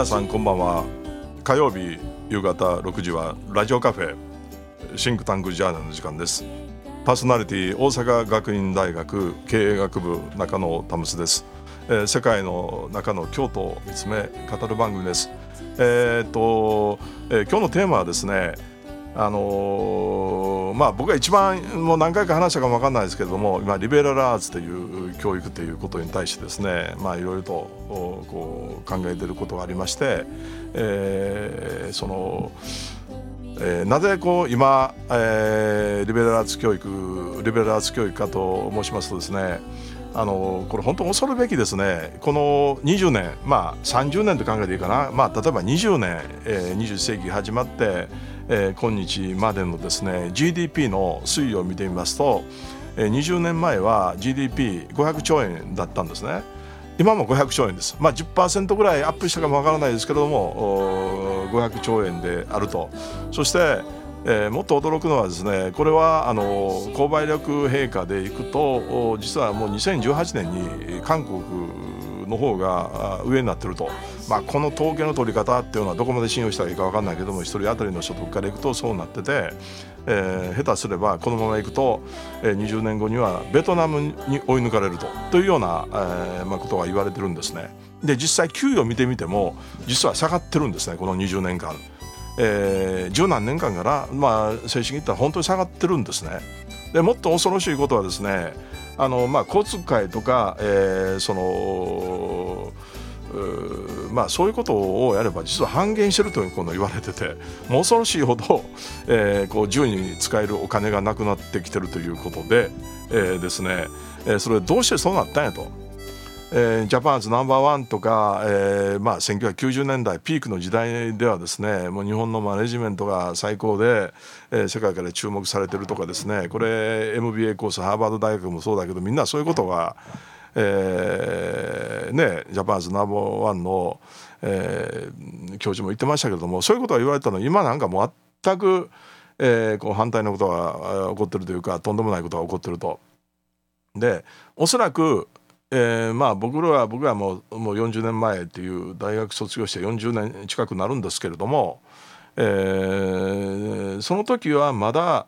皆さんこんばんは。火曜日夕方6時はラジオカフェシンクタンクジャーナルの時間です。パーソナリティ大阪学院大学経営学部中野タムスです、えー、世界の中の京都を見つめ語る番組です。えー、っと、えー、今日のテーマはですねあのー、まあ僕は一番もう何回か話したかも分かんないですけれども今リベラルアーツという教育ということに対してですねいろいろとこう考えてることがありまして、えー、その、えー、なぜこう今、えー、リベラルアーツ教育リベラルアーツ教育かと申しますとですねあのこれ本当恐るべきですね。この20年まあ30年と考えていいかな、まあ、例えば20年、えー、20世紀始まってえー、今日までのですね GDP の推移を見てみますと、えー、20年前は GDP500 兆円だったんですね。今も500兆円です、まあ、10%ぐらいアップしたかもわからないですけれども500兆円であると。そして、えー、もっと驚くのはですねこれはあの購買力陛下でいくと実はもう2018年に韓国の方が上になってると、まあ、この統計の取り方っていうのはどこまで信用したらいいか分かんないけども1人当たりの所得からいくとそうなってて、えー、下手すればこのままいくと、えー、20年後にはベトナムに追い抜かれるとというような、えーまあ、ことが言われてるんですね。で実際給与を見てみても実は下がってるんですねこの20年間。えー、十何年間から、まあ、正式に言ったら本当に下がってるんですね。でもっと恐ろしいことはですねあの、まあ、交通会とか、えー、そのまあ、そういうことをやれば実は半減してるということ言われてて 恐ろしいほど、えー、こう自由に使えるお金がなくなってきてるということで、えー、ですね、えー、それどうしてそうなったんやと。えー、ジャパンズナンバーワンとか、えーまあ、1990年代ピークの時代ではですねもう日本のマネジメントが最高で、えー、世界から注目されてるとかですねこれ MBA コースハーバード大学もそうだけどみんなそういうことが、えーね、ジャパンズナンバーワンの、えー、教授も言ってましたけれどもそういうことが言われたの今なんか全く、えー、こう反対のことが起こってるというかとんでもないことが起こってると。でおそらくえー、まあ僕らは僕はもうもう40年前っていう大学卒業して40年近くなるんですけれども、えー、その時はまだ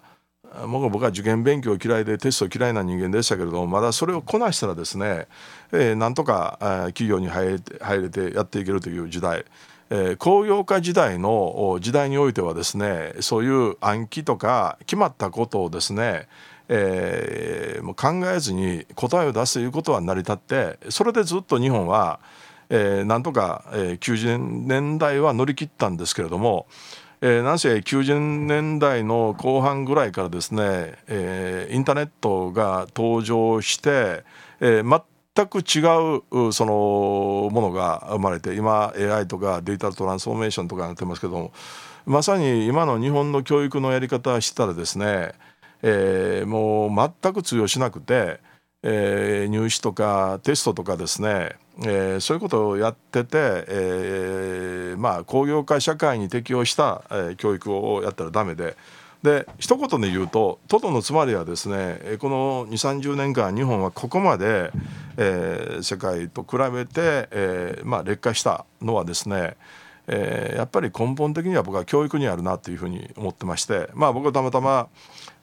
僕は受験勉強嫌いでテスト嫌いな人間でしたけれどもまだそれをこなしたらですね、えー、なんとか企業に入れて入れてやっていけるという時代、えー、工業化時代の時代においてはですねそういう暗記とか決まったことをですねえー、もう考えずに答えを出すということは成り立ってそれでずっと日本は、えー、なんとか、えー、90年代は乗り切ったんですけれども、えー、なんせ90年代の後半ぐらいからですね、えー、インターネットが登場して、えー、全く違うそのものが生まれて今 AI とかデジタルトランスフォーメーションとかなってますけどもまさに今の日本の教育のやり方したらですねえー、もう全く通用しなくて、えー、入試とかテストとかですね、えー、そういうことをやってて、えー、まあ工業化社会に適応した、えー、教育をやったらダメで。で一言で言うとトトのつまりはですねこの2 3 0年間日本はここまで、えー、世界と比べて、えーまあ、劣化したのはですねえー、やっぱり根本的には僕は教育にあるなというふうに思ってましてまあ僕はたまたま、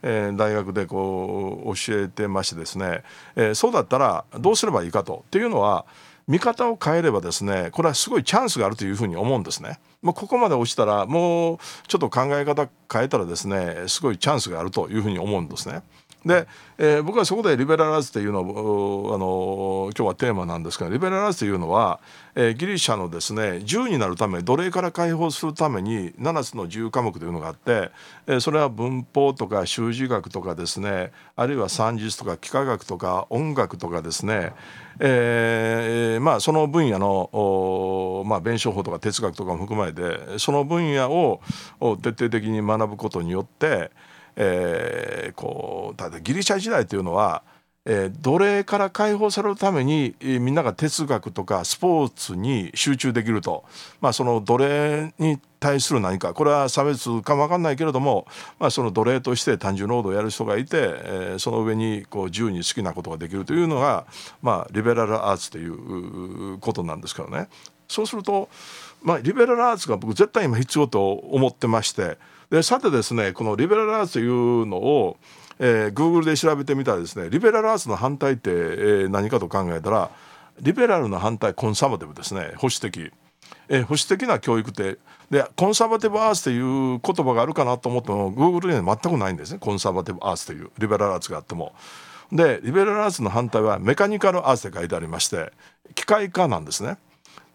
えー、大学でこう教えてましてですね、えー、そうだったらどうすればいいかとっていうのは見方を変えればですねこれはすごいチャンスがあるというふうに思うんですね。もうここまで落ちたらもうちょっと考え方変えたらですねすごいチャンスがあるというふうに思うんですね。で、えー、僕はそこでリベラルアーツというのをあの今日はテーマなんですけどリベラルアーツというのは、えー、ギリシャのですね自由になるため奴隷から解放するために7つの自由科目というのがあって、えー、それは文法とか習字学とかですねあるいは算術とか幾何学とか音楽とかですね、えー、まあその分野の、まあ、弁証法とか哲学とかも含まれてその分野を徹底的に学ぶことによってえー、こうただギリシャ時代というのは、えー、奴隷から解放されるために、みんなが哲学とかスポーツに集中できると、まあ、その奴隷に対する何かこれは差別かも分かんないけれども、まあ、その奴隷として単純労働をやる人がいて、えー、その上にこう自由に好きなことができるというのが、まあ、リベラルアーツということなんですけどね。そうすると、まあ、リベラルアーツが僕絶対今必要と思ってましてでさてですねこのリベラルアーツというのを、えー、Google で調べてみたらですねリベラルアーツの反対って、えー、何かと考えたらリベラルの反対コンサバティブですね保守的。えー、保守的な教育ってでコンサバティブアーツという言葉があるかなと思っても Google には全くないんですねコンサバティブアーツというリベラルアーツがあっても。でリベラルアーツの反対はメカニカルアーツで書いてありまして機械化なんですね。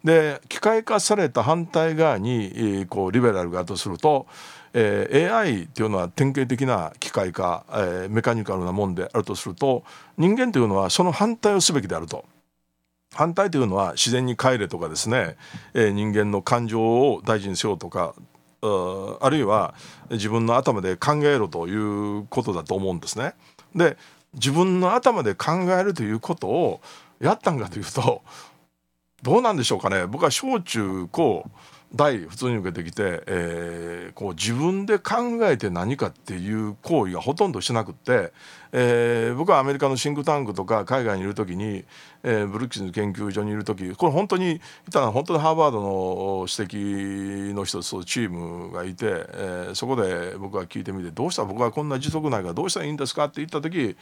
で機械化された反対側にこうリベラルがとすると、えー、AI っていうのは典型的な機械化、えー、メカニカルなもんであるとすると人間というのはその反対をすべきであると。反対というのは自然に帰れとかですね、えー、人間の感情を大事にしようとかあるいは自分の頭で考えろということだと思うんですね。で自分の頭で考えるということをやったんかというとどうなんでしょうかね僕は小中高大普通に受けてきて、えー、こう自分で考えて何かっていう行為がほとんどしなくって、えー、僕はアメリカのシンクタンクとか海外にいる時に、えー、ブルックスの研究所にいる時これ本当にいたのは本当にハーバードの指摘の人とチームがいて、えー、そこで僕は聞いてみて「どうした？ら僕はこんな時速ないからどうしたらいいんですか?」って言った時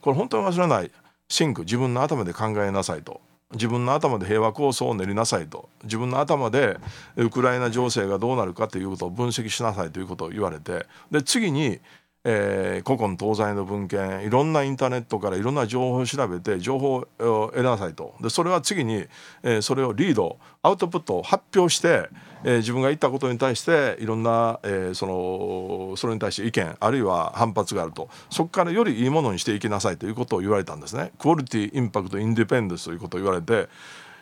これ本当に忘れないシンク自分の頭で考えなさいと。自分の頭で平和構想を練りなさいと。自分の頭でウクライナ情勢がどうなるかということを分析しなさいということを言われて。で次にえー、古今東西の文献いろんなインターネットからいろんな情報を調べて情報を得なさいとでそれは次に、えー、それをリードアウトプットを発表して、えー、自分が言ったことに対していろんな、えー、そのそれに対して意見あるいは反発があるとそこからよりいいものにしていきなさいということを言われたんですね。クオリティインパクトインディペンデスということを言われて、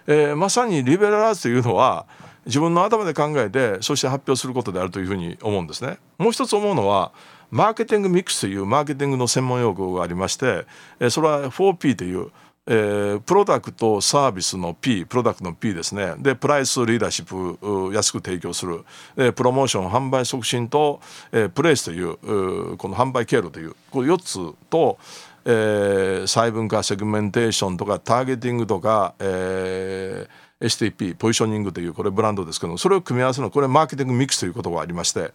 えー、まさにリベラルアーツというのは自分の頭で考えてそして発表することであるというふうに思うんですね。もう一つ思うのはマーケティングミックスというマーケティングの専門用語がありまして、それは 4P という、えー、プロダクトサービスの P プロダクトの P ですねでプライスリーダーシップ安く提供する、え、プロモーション販売促進と、えー、プレイスというこの販売経路というこれ4つと、えー、細分化セグメンテーションとかターゲティングとか、えー、STP ポジショニングというこれブランドですけどそれを組み合わせるのこれマーケティングミックスという言葉がありまして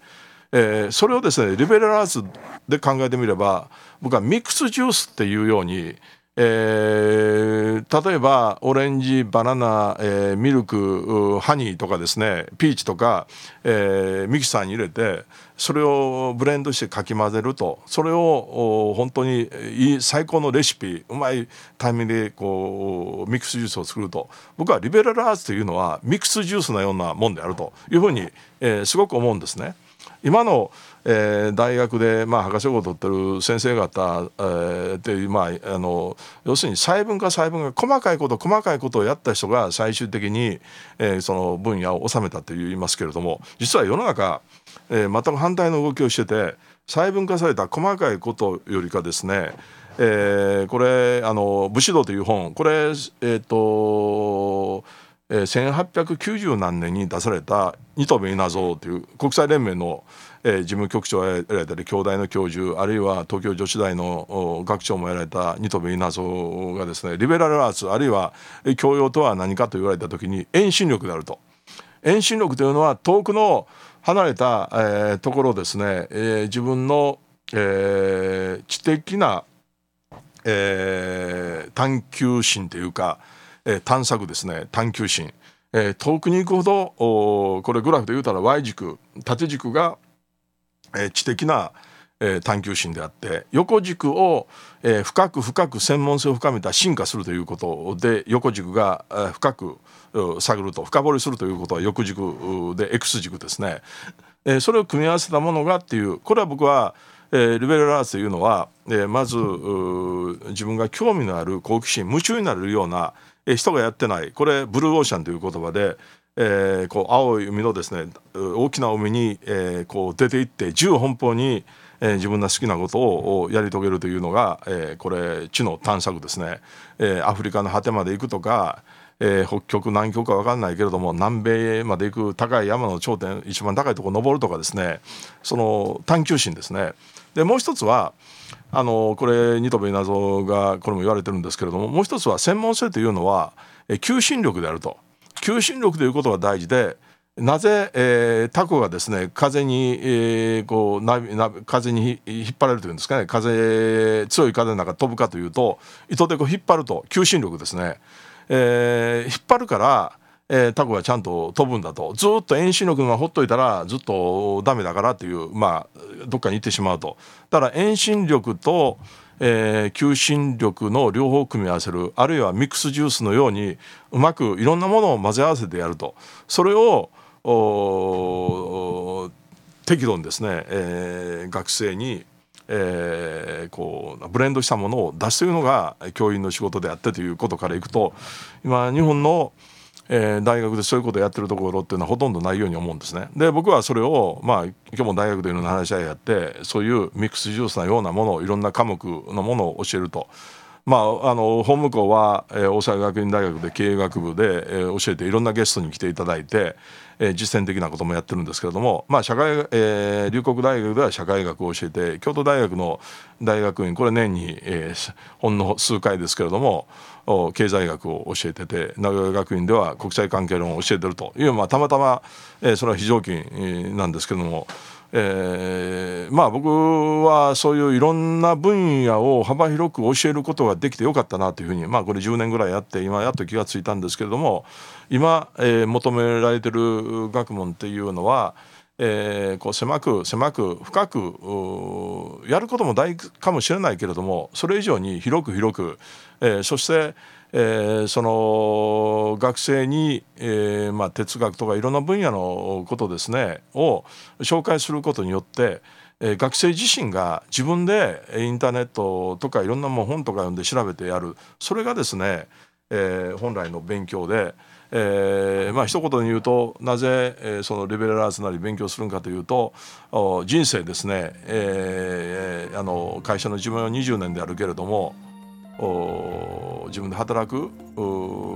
えー、それをですねリベラルアーツで考えてみれば僕はミックスジュースっていうように、えー、例えばオレンジバナナ、えー、ミルクハニーとかですねピーチとか、えー、ミキサーに入れてそれをブレンドしてかき混ぜるとそれを本当にいい最高のレシピうまいタイミングでこうミックスジュースを作ると僕はリベラルアーツというのはミックスジュースのようなもんであるというふうに、えー、すごく思うんですね。今の、えー、大学で、まあ、博士号を取ってる先生方、えー、っていう、まあ、あの要するに細分化細分化細かいこと細かいことをやった人が最終的に、えー、その分野を収めたと言いますけれども実は世の中、えー、全く反対の動きをしてて細分化された細かいことよりかですねえー、これあの武士道という本これえっ、ー、とえー、1890何年に出されたニトベ稲造という国際連盟の、え、事務局長をやられたり京大の教授あるいは東京女子大の学長もやられたニトベ稲造がですねリベラルアーツあるいは教養とは何かと言われた時に遠心力であると。遠心力というのは遠くの離れた、えー、ところですね、えー、自分の、えー、知的な、えー、探求心というかえー、探索ですね。探求心、えー、遠くに行くほどこれグラフで言うたら Y 軸縦軸が、えー、知的な、えー、探求心であって横軸を、えー、深く深く専門性を深めた進化するということで横軸が、えー、深く探ると深掘りするということは横軸で X 軸ですね、えー、それを組み合わせたものがっていうこれは僕はえー、リベラルアーツというのは、えー、まず自分が興味のある好奇心夢中になれるような、え人がやってない。これブルーオーシャンという言葉で、えー、こう青い海のですね大きな海に、えー、こう出て行って銃奔放に、えー、自分の好きなことをやり遂げるというのが、えー、これ地の探索ですね、えー、アフリカの果てまで行くとかえー、北極南極か分かんないけれども南米まで行く高い山の頂点一番高いところ登るとかですね。その探求心ですね。でもう一つはあのこれニトベ稲造がこれも言われてるんですけれどももう一つは専門性というのは求心力であると。求心力ということが大事でなぜ、えー、タコがですね風に、えー、こうなな風に引っ張られるというんですかね風強い風の中飛ぶかというと糸でこう引っ張ると求心力ですね、えー、引っ張るからえー、タコがちゃんと飛ぶんだと。ずっと遠心力のままほっといたらずっとダメだからっていうまあどっかに行ってしまうと。だから遠心力と、えー、求心力の両方組み合わせるあるいはミックスジュースのようにうまくいろんなものを混ぜ合わせてやると。それを適度にですね、えー、学生にえー、こうブレンドしたものを出すというのが教員の仕事であってということからいくと今日本のえー、大学でそういうことをやってるところっていうのはほとんどないように思うんですね。で僕はそれをまあ今日も大学でいろんな話し合いやってそういうミックスジュースなようなものをいろんな科目のものを教えると。まあ、あの本向こうは、えー、大阪学院大学で経営学部で、えー、教えていろんなゲストに来ていただいて、えー、実践的なこともやってるんですけれども、まあ社会えー、龍谷大学では社会学を教えて京都大学の大学院これ年に、えー、ほんの数回ですけれども経済学を教えてて名古屋学院では国際関係論を教えてるという、まあ、たまたま、えー、それは非常勤なんですけども。えー、まあ僕はそういういろんな分野を幅広く教えることができてよかったなというふうにまあこれ10年ぐらいやって今やっと気がついたんですけれども今、えー、求められてる学問っていうのは、えー、こう狭く狭く深くやることも大事かもしれないけれどもそれ以上に広く広く、えー、そしてえー、その学生に、えーまあ、哲学とかいろんな分野のことですねを紹介することによって、えー、学生自身が自分でインターネットとかいろんなも本とか読んで調べてやるそれがですね、えー、本来の勉強で。えー、まあ一言に言うとなぜ、えー、そのリベラルアーツなり勉強するんかというと人生ですね、えー、あの会社の自分は20年であるけれども自分で働く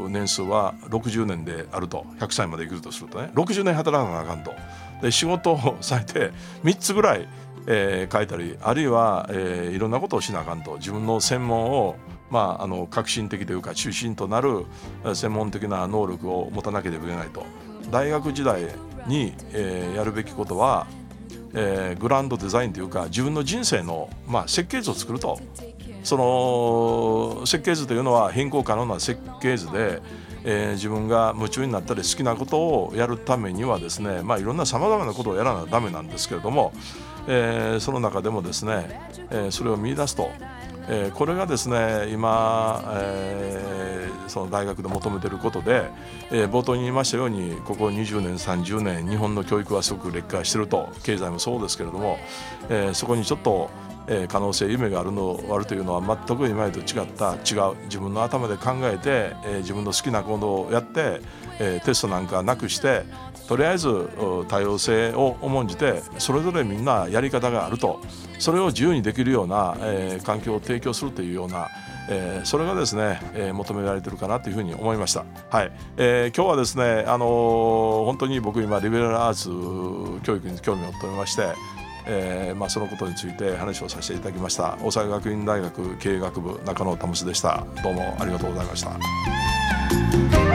年数は60年であると。100歳まで生きるとするとね。60年働かなあかんと。で仕事をされて3つぐらい、えー、書いたりあるいは、えー、いろんなことをしなあかんと。自分の専門をまあ、あの革新的というか中心となる専門的な能力を持たなければいけないと。大学時代に、えー、やるべきことは、えー、グランドデザインというか自分の人生の、まあ、設計図を作ると。その設計図というのは変更可能な設計図で、えー、自分が夢中になったり好きなことをやるためにはですねまあいろんなさまざまなことをやらなダメなんですけれども、えー、その中でもですね、え、それを見出すと、え、これがですね今、えー、その大学で求めてることで、えー、冒頭に言いましたようにここ20年30年日本の教育はすごく劣化してると経済もそうですけれども、えー、そこにちょっとえ、可能性夢があるのあるというのは全く今までと違った違う自分の頭で考えて、えー、自分の好きなことをやって、えー、テストなんかなくしてとりあえず多様性を重んじてそれぞれみんなやり方があるとそれを自由にできるような、えー、環境を提供するというようなえー、それがですね、えー、求められてるかなというふうに思いました。はい、えー、今日はですね、あのー、本当に僕今リベラルアーツ教育に興味を持っておりまして、えーまあ、そのことについて話をさせていただきました大阪学院大学経営学部中野保でしたどうもありがとうございました。